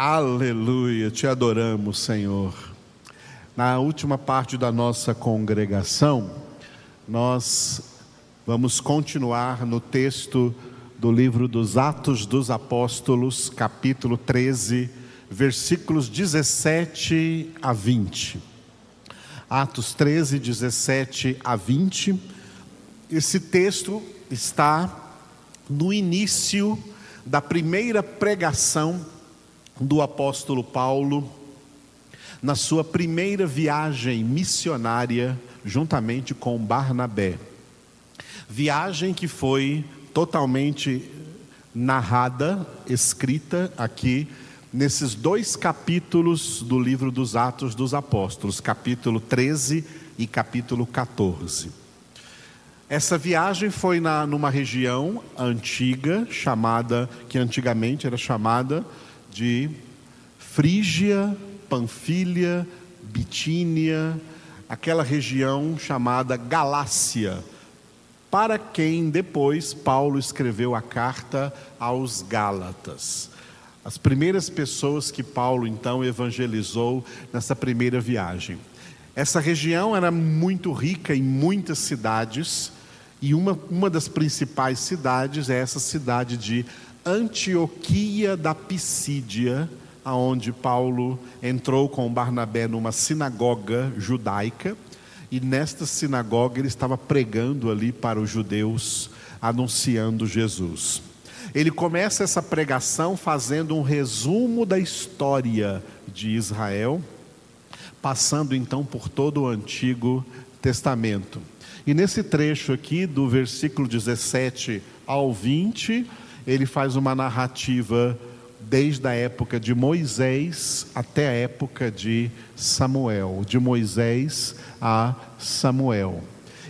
Aleluia, te adoramos, Senhor. Na última parte da nossa congregação, nós vamos continuar no texto do livro dos Atos dos Apóstolos, capítulo 13, versículos 17 a 20. Atos 13, 17 a 20. Esse texto está no início da primeira pregação do apóstolo Paulo na sua primeira viagem missionária juntamente com Barnabé. Viagem que foi totalmente narrada, escrita aqui nesses dois capítulos do livro dos Atos dos Apóstolos, capítulo 13 e capítulo 14. Essa viagem foi na, numa região antiga, chamada, que antigamente era chamada de Frígia, Panfilha, Bitínia, aquela região chamada Galácia, para quem depois Paulo escreveu a carta aos Gálatas. As primeiras pessoas que Paulo então evangelizou nessa primeira viagem. Essa região era muito rica em muitas cidades, e uma, uma das principais cidades é essa cidade de Antioquia da Pisídia, aonde Paulo entrou com Barnabé numa sinagoga judaica, e nesta sinagoga ele estava pregando ali para os judeus, anunciando Jesus. Ele começa essa pregação fazendo um resumo da história de Israel, passando então por todo o Antigo Testamento. E nesse trecho aqui, do versículo 17 ao 20, ele faz uma narrativa desde a época de Moisés até a época de Samuel, de Moisés a Samuel.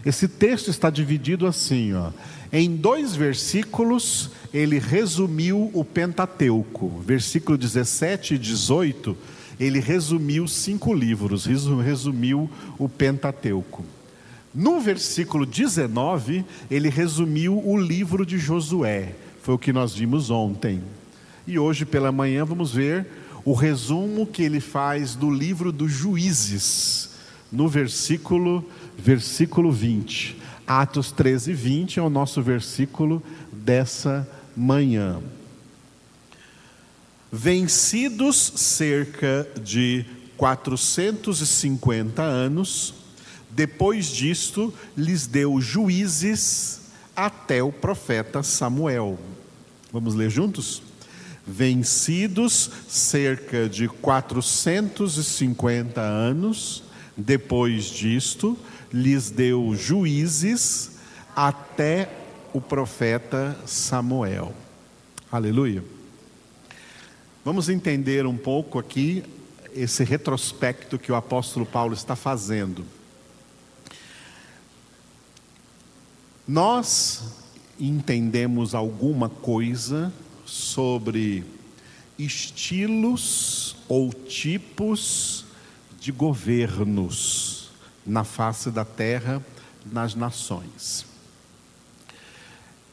Esse texto está dividido assim, ó. Em dois versículos, ele resumiu o Pentateuco. Versículo 17 e 18, ele resumiu cinco livros, resumiu o Pentateuco. No versículo 19, ele resumiu o livro de Josué. Foi o que nós vimos ontem. E hoje pela manhã vamos ver o resumo que ele faz do livro dos Juízes, no versículo versículo 20. Atos 13, 20 é o nosso versículo dessa manhã. Vencidos cerca de 450 anos, depois disto lhes deu juízes até o profeta Samuel. Vamos ler juntos? Vencidos cerca de 450 anos, depois disto, lhes deu juízes até o profeta Samuel. Aleluia. Vamos entender um pouco aqui esse retrospecto que o apóstolo Paulo está fazendo. Nós entendemos alguma coisa sobre estilos ou tipos de governos na face da terra, nas nações.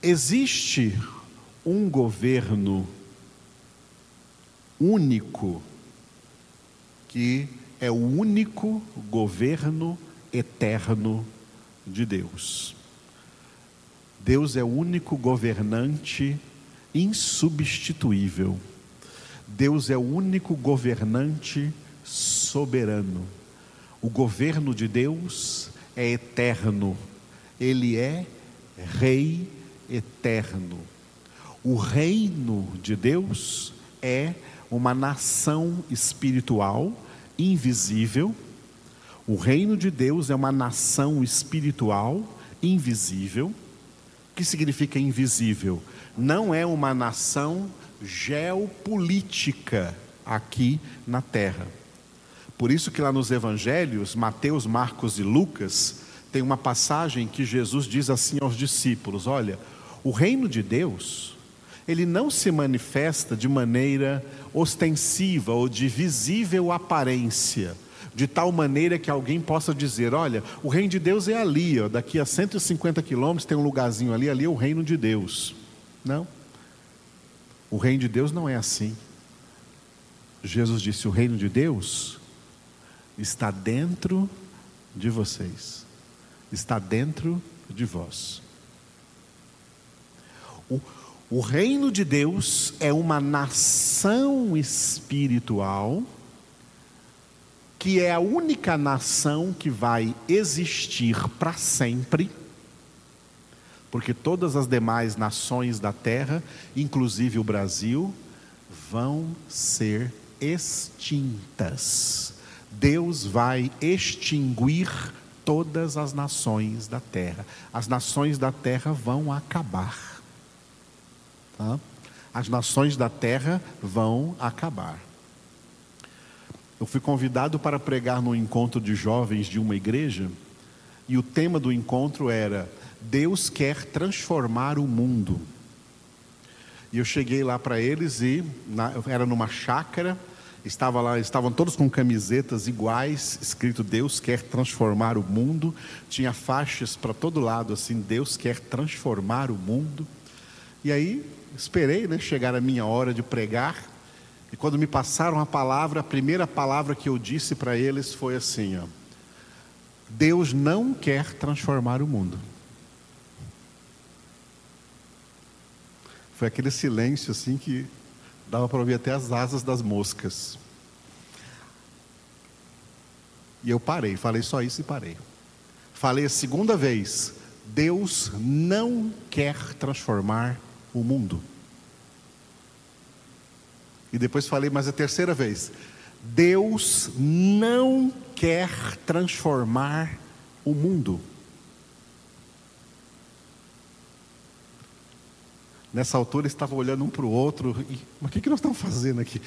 Existe um governo único, que é o único governo eterno de Deus. Deus é o único governante insubstituível. Deus é o único governante soberano. O governo de Deus é eterno. Ele é rei eterno. O reino de Deus é uma nação espiritual invisível. O reino de Deus é uma nação espiritual invisível que significa invisível? Não é uma nação geopolítica aqui na terra. Por isso que lá nos evangelhos, Mateus, Marcos e Lucas, tem uma passagem que Jesus diz assim aos discípulos: Olha, o reino de Deus, ele não se manifesta de maneira ostensiva ou de visível aparência de tal maneira que alguém possa dizer: olha, o reino de Deus é ali, ó, daqui a 150 quilômetros tem um lugarzinho ali, ali é o reino de Deus. Não. O reino de Deus não é assim. Jesus disse: o reino de Deus está dentro de vocês, está dentro de vós. O, o reino de Deus é uma nação espiritual que é a única nação que vai existir para sempre, porque todas as demais nações da terra, inclusive o Brasil, vão ser extintas. Deus vai extinguir todas as nações da terra. As nações da terra vão acabar. Tá? As nações da terra vão acabar. Eu fui convidado para pregar no encontro de jovens de uma igreja, e o tema do encontro era: Deus quer transformar o mundo. E eu cheguei lá para eles e na, era numa chácara, estava lá, estavam todos com camisetas iguais, escrito Deus quer transformar o mundo. Tinha faixas para todo lado assim, Deus quer transformar o mundo. E aí esperei, né, chegar a minha hora de pregar. E quando me passaram a palavra, a primeira palavra que eu disse para eles foi assim: ó, Deus não quer transformar o mundo. Foi aquele silêncio assim que dava para ouvir até as asas das moscas. E eu parei, falei só isso e parei. Falei a segunda vez: Deus não quer transformar o mundo. E depois falei mais a terceira vez: Deus não quer transformar o mundo. Nessa altura estava olhando um para o outro, e, mas o que, que nós estamos fazendo aqui?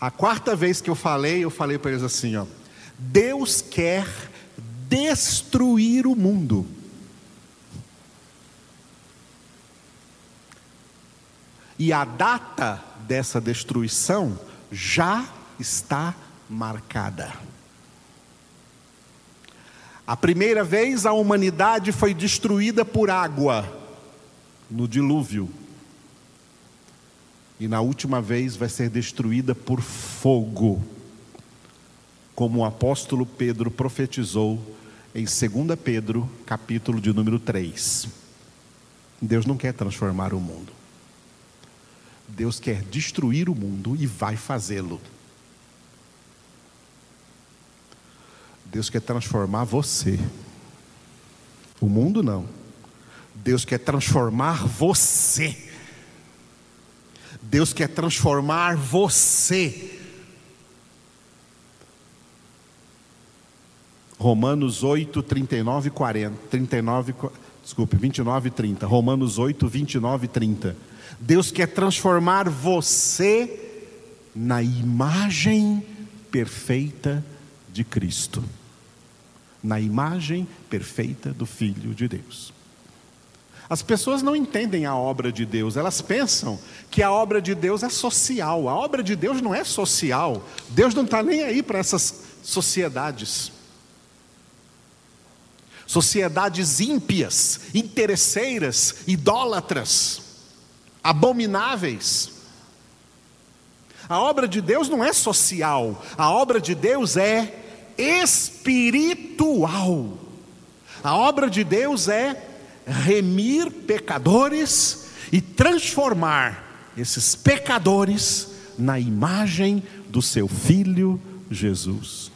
A quarta vez que eu falei, eu falei para eles assim: ó, Deus quer destruir o mundo. E a data dessa destruição já está marcada. A primeira vez a humanidade foi destruída por água, no dilúvio. E na última vez vai ser destruída por fogo, como o apóstolo Pedro profetizou em 2 Pedro, capítulo de número 3. Deus não quer transformar o mundo. Deus quer destruir o mundo e vai fazê-lo. Deus quer transformar você. O mundo não. Deus quer transformar você. Deus quer transformar você. Romanos 8, 39 e 40. 39, desculpe, 29 e 30. Romanos 8, 29 e 30. Deus quer transformar você na imagem perfeita de Cristo, na imagem perfeita do Filho de Deus. As pessoas não entendem a obra de Deus, elas pensam que a obra de Deus é social. A obra de Deus não é social. Deus não está nem aí para essas sociedades. Sociedades ímpias, interesseiras, idólatras abomináveis. A obra de Deus não é social, a obra de Deus é espiritual. A obra de Deus é remir pecadores e transformar esses pecadores na imagem do seu filho Jesus.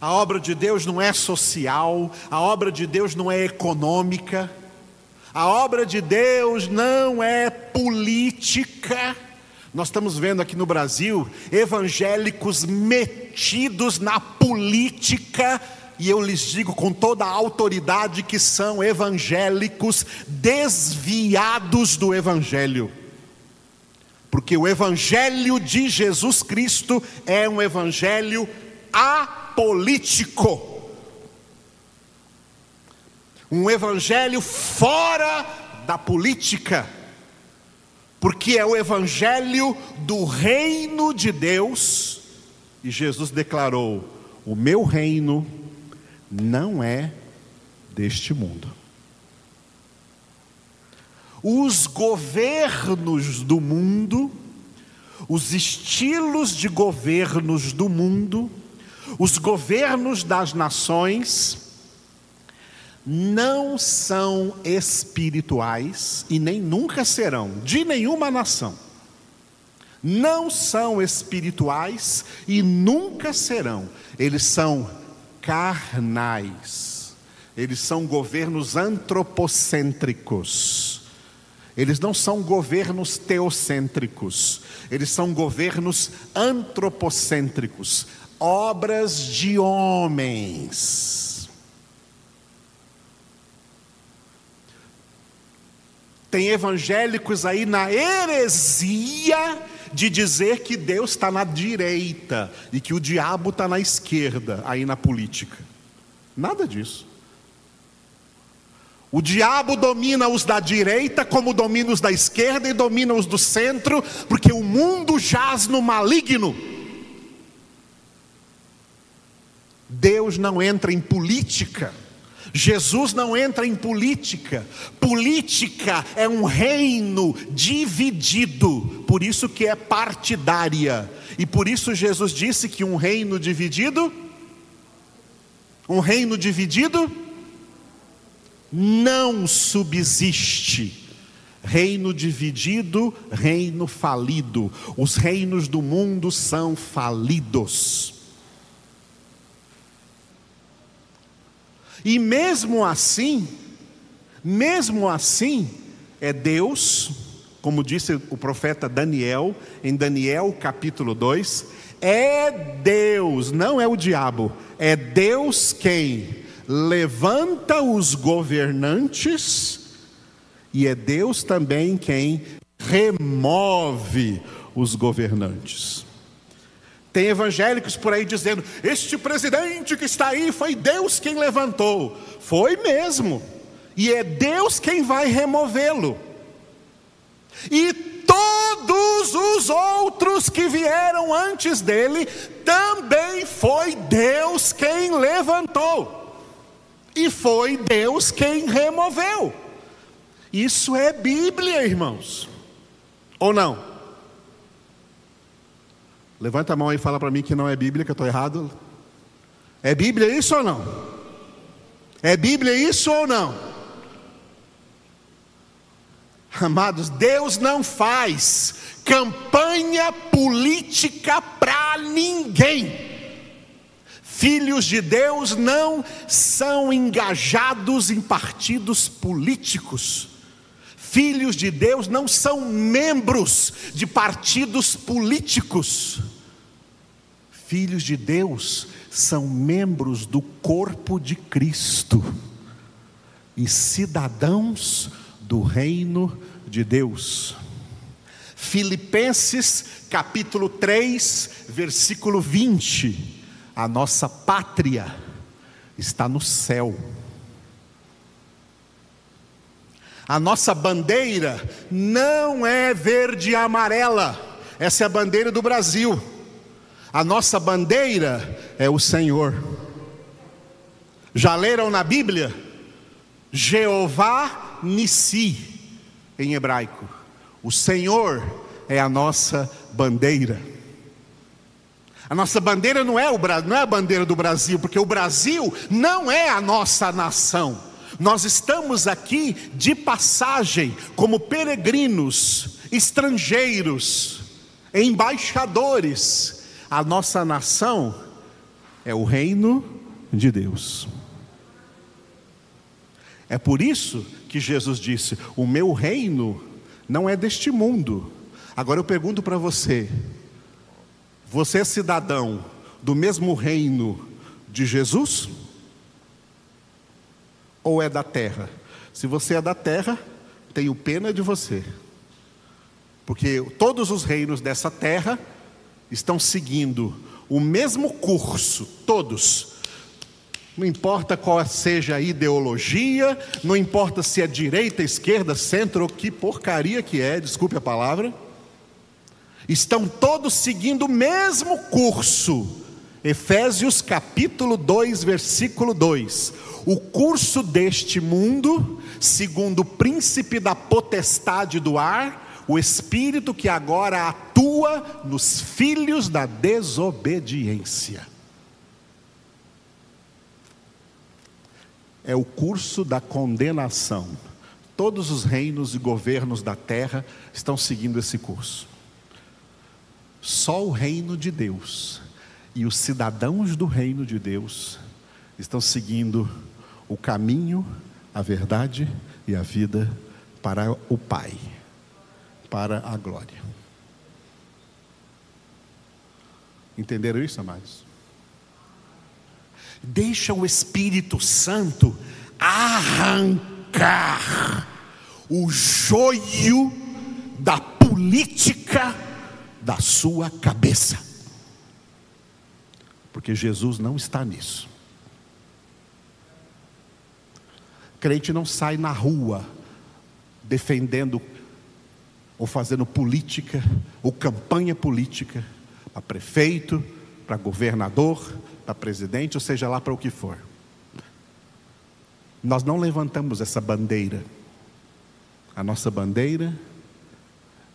A obra de Deus não é social, a obra de Deus não é econômica, a obra de Deus não é política. Nós estamos vendo aqui no Brasil evangélicos metidos na política, e eu lhes digo com toda a autoridade que são evangélicos desviados do Evangelho. Porque o Evangelho de Jesus Cristo é um Evangelho apolítico um evangelho fora da política, porque é o evangelho do reino de Deus, e Jesus declarou: O meu reino não é deste mundo. Os governos do mundo os estilos de governos do mundo, os governos das nações, não são espirituais e nem nunca serão, de nenhuma nação. Não são espirituais e nunca serão, eles são carnais, eles são governos antropocêntricos. Eles não são governos teocêntricos, eles são governos antropocêntricos, obras de homens. Tem evangélicos aí na heresia de dizer que Deus está na direita e que o diabo está na esquerda, aí na política. Nada disso. O diabo domina os da direita, como domina os da esquerda e domina os do centro, porque o mundo jaz no maligno. Deus não entra em política. Jesus não entra em política. Política é um reino dividido, por isso que é partidária. E por isso Jesus disse que um reino dividido um reino dividido não subsiste. Reino dividido, reino falido. Os reinos do mundo são falidos. E mesmo assim, mesmo assim, é Deus, como disse o profeta Daniel, em Daniel capítulo 2, é Deus, não é o diabo, é Deus quem levanta os governantes, e é Deus também quem remove os governantes. Tem evangélicos por aí dizendo: Este presidente que está aí foi Deus quem levantou. Foi mesmo. E é Deus quem vai removê-lo. E todos os outros que vieram antes dele, também foi Deus quem levantou. E foi Deus quem removeu. Isso é Bíblia, irmãos. Ou não? Levanta a mão e fala para mim que não é Bíblia, que eu estou errado. É Bíblia isso ou não? É Bíblia isso ou não? Amados, Deus não faz campanha política para ninguém. Filhos de Deus não são engajados em partidos políticos. Filhos de Deus não são membros de partidos políticos. Filhos de Deus são membros do corpo de Cristo e cidadãos do reino de Deus. Filipenses capítulo 3, versículo 20 a nossa pátria está no céu. A nossa bandeira não é verde e amarela, essa é a bandeira do Brasil. A nossa bandeira é o Senhor. Já leram na Bíblia? Jeová Nissi, em hebraico. O Senhor é a nossa bandeira. A nossa bandeira não é, o, não é a bandeira do Brasil, porque o Brasil não é a nossa nação. Nós estamos aqui de passagem, como peregrinos, estrangeiros, embaixadores. A nossa nação é o reino de Deus. É por isso que Jesus disse: O meu reino não é deste mundo. Agora eu pergunto para você: você é cidadão do mesmo reino de Jesus? Ou é da terra? Se você é da terra, tenho pena de você. Porque todos os reinos dessa terra estão seguindo o mesmo curso, todos. Não importa qual seja a ideologia, não importa se é direita, esquerda, centro ou que porcaria que é, desculpe a palavra estão todos seguindo o mesmo curso. Efésios capítulo 2, versículo 2. O curso deste mundo, segundo o príncipe da potestade do ar, o espírito que agora atua nos filhos da desobediência. É o curso da condenação. Todos os reinos e governos da terra estão seguindo esse curso. Só o reino de Deus e os cidadãos do reino de Deus estão seguindo o caminho, a verdade e a vida para o Pai, para a glória. Entenderam isso, amados? Deixa o Espírito Santo arrancar o joio da política da sua cabeça. Porque Jesus não está nisso. Crente não sai na rua defendendo ou fazendo política ou campanha política para prefeito, para governador, para presidente, ou seja lá para o que for. Nós não levantamos essa bandeira. A nossa bandeira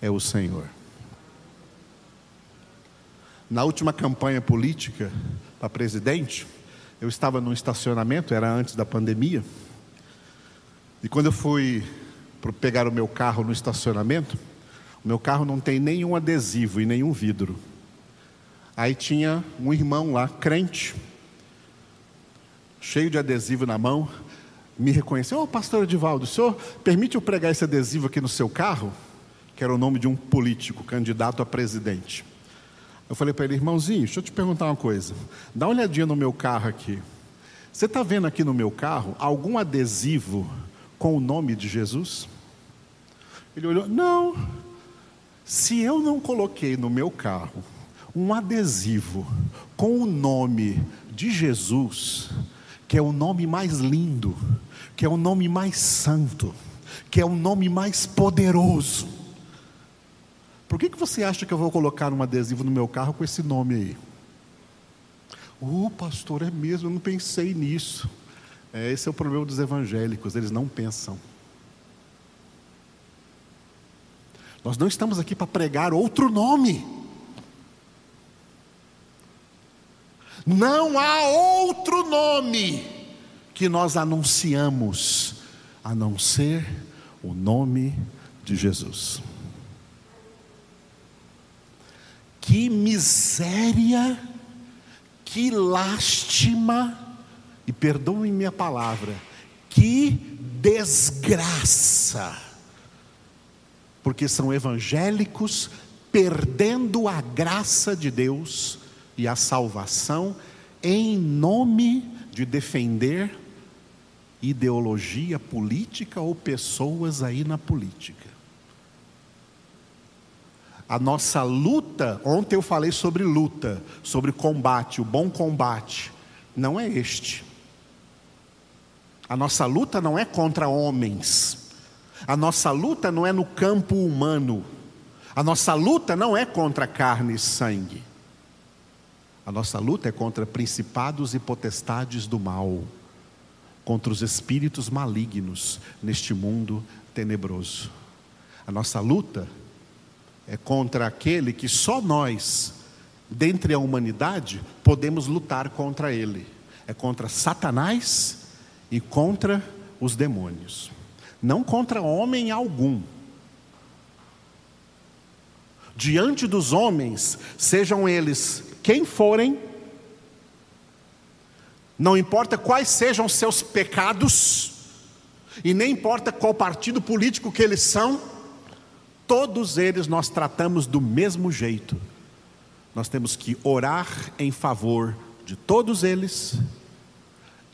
é o Senhor. Na última campanha política para presidente, eu estava num estacionamento, era antes da pandemia, e quando eu fui pegar o meu carro no estacionamento, meu carro não tem nenhum adesivo e nenhum vidro. Aí tinha um irmão lá, crente, cheio de adesivo na mão, me reconheceu, ô oh, pastor Edivaldo, o senhor permite eu pregar esse adesivo aqui no seu carro? Que era o nome de um político, candidato a presidente. Eu falei para ele, irmãozinho, deixa eu te perguntar uma coisa. Dá uma olhadinha no meu carro aqui. Você está vendo aqui no meu carro algum adesivo com o nome de Jesus? Ele olhou, não. Se eu não coloquei no meu carro um adesivo com o nome de Jesus, que é o nome mais lindo, que é o nome mais santo, que é o nome mais poderoso. Por que, que você acha que eu vou colocar um adesivo no meu carro com esse nome aí? Oh, pastor, é mesmo, eu não pensei nisso. É, esse é o problema dos evangélicos, eles não pensam. Nós não estamos aqui para pregar outro nome. Não há outro nome que nós anunciamos a não ser o nome de Jesus. Que miséria, que lástima, e perdoem minha palavra, que desgraça, porque são evangélicos perdendo a graça de Deus e a salvação em nome de defender ideologia política ou pessoas aí na política. A nossa luta, ontem eu falei sobre luta, sobre combate, o bom combate, não é este. A nossa luta não é contra homens, a nossa luta não é no campo humano, a nossa luta não é contra carne e sangue. A nossa luta é contra principados e potestades do mal, contra os espíritos malignos neste mundo tenebroso. A nossa luta é contra aquele que só nós, dentre a humanidade, podemos lutar contra ele. É contra Satanás e contra os demônios. Não contra homem algum. Diante dos homens, sejam eles quem forem, não importa quais sejam seus pecados, e nem importa qual partido político que eles são, todos eles nós tratamos do mesmo jeito. Nós temos que orar em favor de todos eles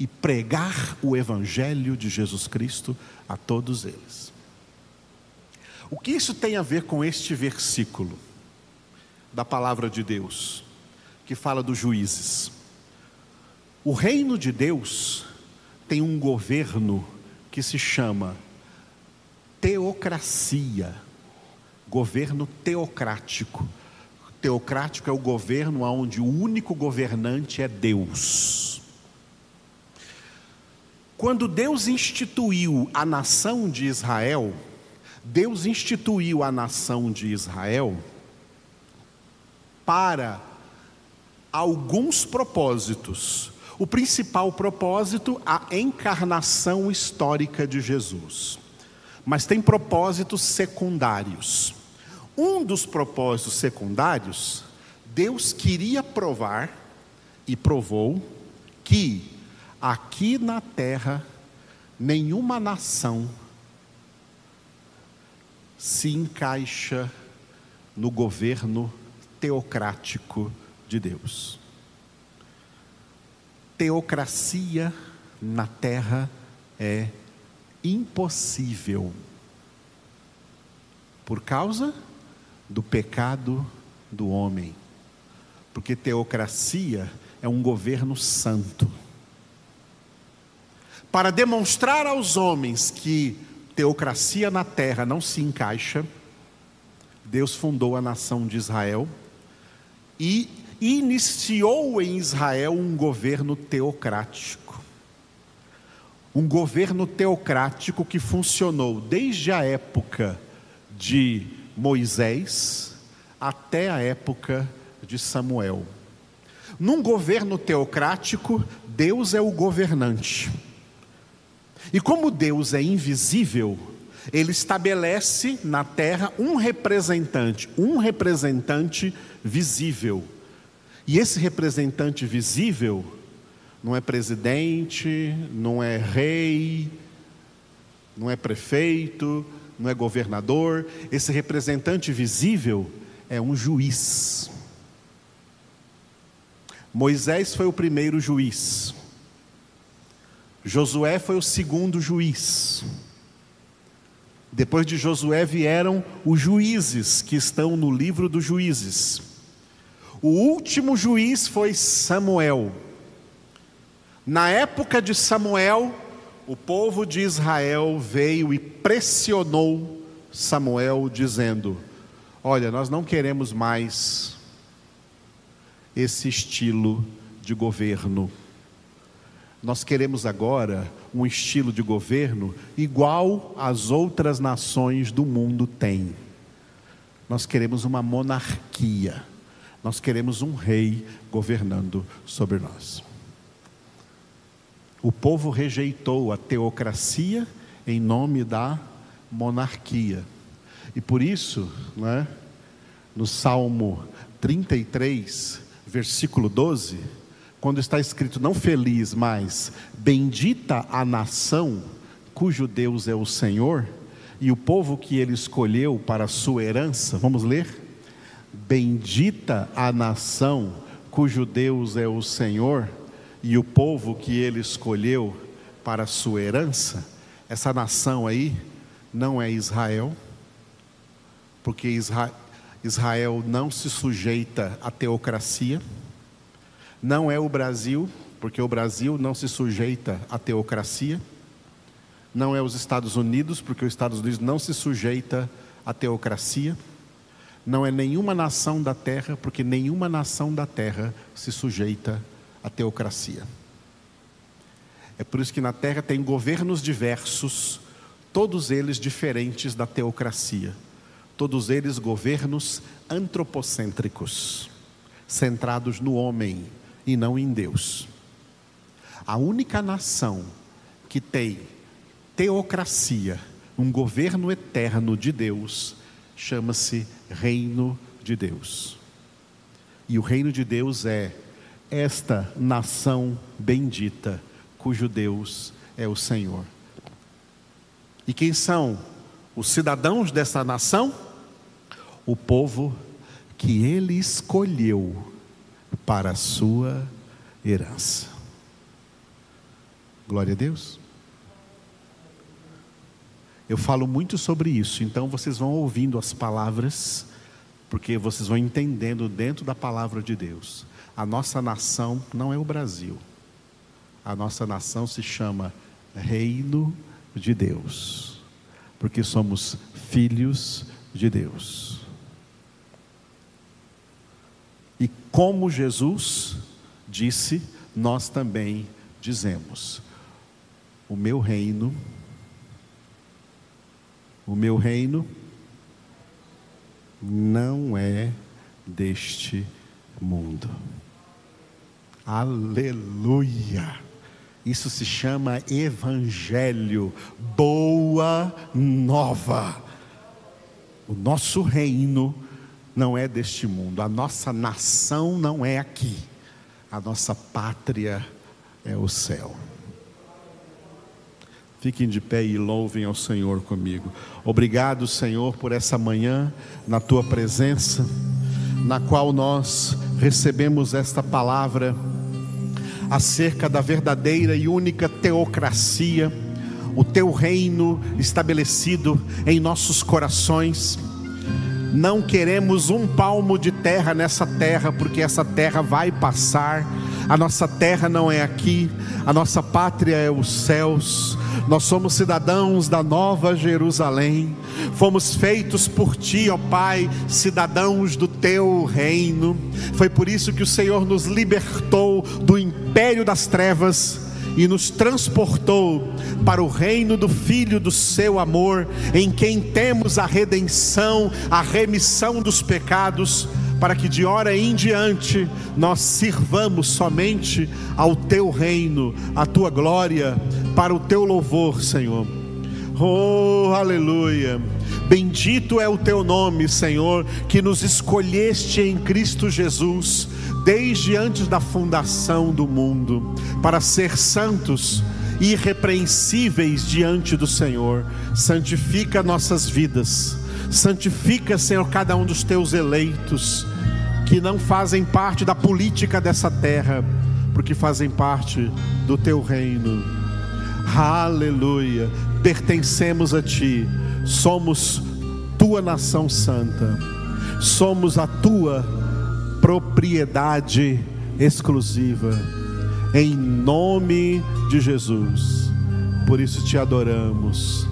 e pregar o Evangelho de Jesus Cristo a todos eles. O que isso tem a ver com este versículo da palavra de Deus? que fala dos juízes. O reino de Deus tem um governo que se chama teocracia, governo teocrático. Teocrático é o governo onde o único governante é Deus. Quando Deus instituiu a nação de Israel, Deus instituiu a nação de Israel para alguns propósitos. O principal propósito, a encarnação histórica de Jesus. Mas tem propósitos secundários. Um dos propósitos secundários, Deus queria provar e provou que aqui na terra nenhuma nação se encaixa no governo teocrático de Deus. Teocracia na terra é impossível por causa do pecado do homem. Porque teocracia é um governo santo. Para demonstrar aos homens que teocracia na terra não se encaixa, Deus fundou a nação de Israel e iniciou em Israel um governo teocrático. Um governo teocrático que funcionou desde a época de Moisés até a época de Samuel. Num governo teocrático, Deus é o governante. E como Deus é invisível, ele estabelece na terra um representante, um representante visível. E esse representante visível não é presidente, não é rei, não é prefeito, não é governador. Esse representante visível é um juiz. Moisés foi o primeiro juiz. Josué foi o segundo juiz. Depois de Josué vieram os juízes que estão no livro dos juízes. O último juiz foi Samuel. Na época de Samuel, o povo de Israel veio e pressionou Samuel, dizendo: Olha, nós não queremos mais esse estilo de governo. Nós queremos agora um estilo de governo igual às outras nações do mundo têm. Nós queremos uma monarquia. Nós queremos um rei governando sobre nós. O povo rejeitou a teocracia em nome da monarquia. E por isso, né, no Salmo 33, versículo 12, quando está escrito não feliz, mas bendita a nação cujo Deus é o Senhor e o povo que ele escolheu para sua herança, vamos ler? Bendita a nação cujo Deus é o Senhor e o povo que ele escolheu para sua herança. Essa nação aí não é Israel, porque Israel não se sujeita à teocracia não é o Brasil, porque o Brasil não se sujeita à teocracia. Não é os Estados Unidos, porque os Estados Unidos não se sujeita à teocracia. Não é nenhuma nação da terra, porque nenhuma nação da terra se sujeita à teocracia. É por isso que na terra tem governos diversos, todos eles diferentes da teocracia. Todos eles governos antropocêntricos, centrados no homem, e não em Deus. A única nação que tem teocracia, um governo eterno de Deus, chama-se Reino de Deus. E o reino de Deus é esta nação bendita, cujo Deus é o Senhor. E quem são os cidadãos dessa nação? O povo que ele escolheu para a sua herança. Glória a Deus. Eu falo muito sobre isso, então vocês vão ouvindo as palavras, porque vocês vão entendendo dentro da palavra de Deus. A nossa nação não é o Brasil. A nossa nação se chama Reino de Deus, porque somos filhos de Deus. E como Jesus disse, nós também dizemos: O meu reino, o meu reino não é deste mundo. Aleluia! Isso se chama Evangelho, boa nova. O nosso reino não é deste mundo, a nossa nação não é aqui, a nossa pátria é o céu. Fiquem de pé e louvem ao Senhor comigo. Obrigado, Senhor, por essa manhã na tua presença, na qual nós recebemos esta palavra acerca da verdadeira e única teocracia, o teu reino estabelecido em nossos corações não queremos um palmo de terra nessa terra, porque essa terra vai passar. A nossa terra não é aqui, a nossa pátria é os céus. Nós somos cidadãos da nova Jerusalém. Fomos feitos por ti, ó Pai, cidadãos do teu reino. Foi por isso que o Senhor nos libertou do império das trevas e nos transportou para o reino do Filho do seu amor, em quem temos a redenção, a remissão dos pecados, para que de hora em diante nós sirvamos somente ao teu reino, à tua glória, para o teu louvor, Senhor. Oh, aleluia. Bendito é o teu nome, Senhor, que nos escolheste em Cristo Jesus desde antes da fundação do mundo, para ser santos e irrepreensíveis diante do Senhor. Santifica nossas vidas, santifica, Senhor, cada um dos teus eleitos, que não fazem parte da política dessa terra, porque fazem parte do teu reino. Aleluia, pertencemos a ti, somos tua nação santa, somos a tua propriedade exclusiva, em nome de Jesus. Por isso te adoramos